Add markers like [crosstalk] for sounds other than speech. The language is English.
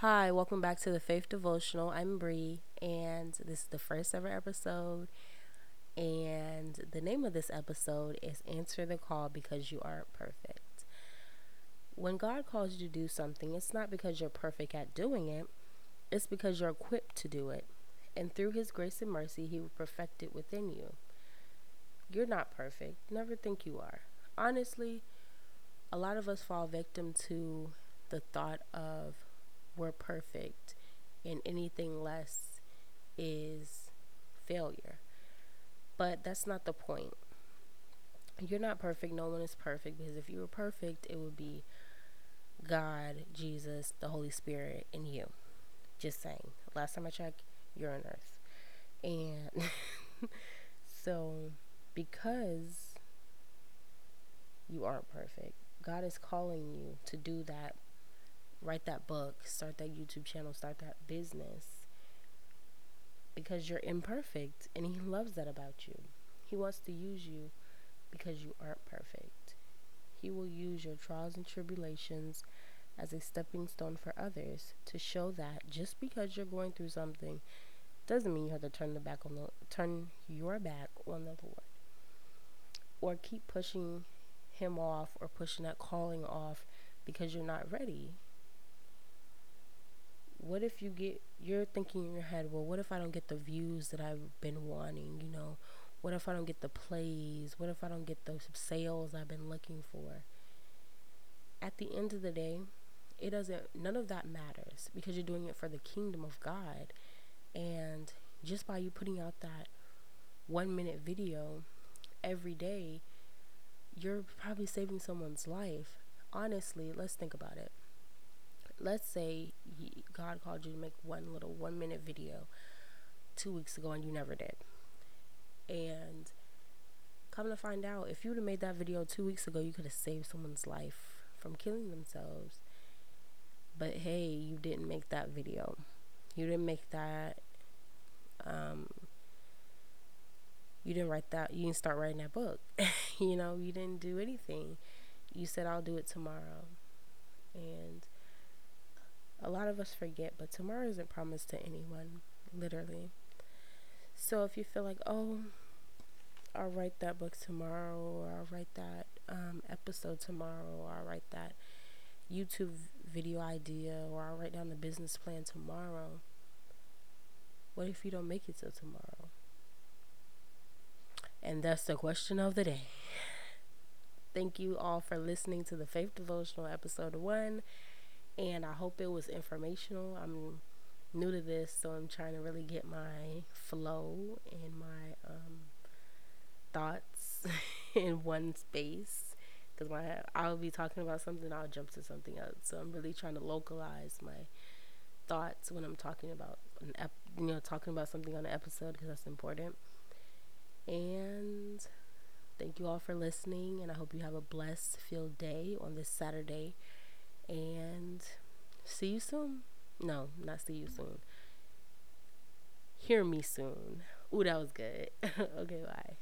Hi, welcome back to the Faith Devotional. I'm Bree, and this is the first ever episode. And the name of this episode is Answer the Call Because You Aren't Perfect. When God calls you to do something, it's not because you're perfect at doing it, it's because you're equipped to do it. And through His grace and mercy, He will perfect it within you. You're not perfect. Never think you are. Honestly, a lot of us fall victim to the thought of we're perfect and anything less is failure. But that's not the point. You're not perfect. No one is perfect because if you were perfect, it would be God, Jesus, the Holy Spirit, and you. Just saying. Last time I checked, you're on earth. And [laughs] so, because you aren't perfect, God is calling you to do that write that book, start that YouTube channel, start that business because you're imperfect and He loves that about you. He wants to use you because you aren't perfect. He will use your trials and tribulations as a stepping stone for others to show that just because you're going through something doesn't mean you have to turn the back on the turn your back on the Lord or keep pushing him off or pushing that calling off because you're not ready what if you get you're thinking in your head well what if i don't get the views that i've been wanting you know? What if i don't get the plays? What if i don't get those sales i've been looking for? At the end of the day it doesn't none of that matters because you're doing it for the kingdom of god. And just by you putting out that one minute video every day you're probably saving someone's life. Honestly let's think about it let's say God called you to make one little one minute video two weeks ago and you never did. And come to find out, if you would have made that video two weeks ago, you could have saved someone's life from killing themselves. But hey, you didn't make that video. You didn't make that. Um, you didn't write that. You didn't start writing that book. [laughs] you know, you didn't do anything. You said, I'll do it tomorrow. And a lot of us forget, but tomorrow isn't promised to anyone, literally. So if you feel like, oh, I'll write that book tomorrow, or I'll write that um, episode tomorrow, or I'll write that YouTube video idea, or I'll write down the business plan tomorrow. What if you don't make it till tomorrow? And that's the question of the day. Thank you all for listening to the Faith Devotional episode one and I hope it was informational. I'm new to this, so I'm trying to really get my flow and my um, thoughts [laughs] in one space. Because my I'll be talking about something, I'll jump to something else. So I'm really trying to localize my thoughts when I'm talking about an ep- you know talking about something on an episode because that's important. And thank you all for listening, and I hope you have a blessed filled day on this Saturday and see you soon. No, not see you soon. Hear me soon. Ooh, that was good. [laughs] okay, bye.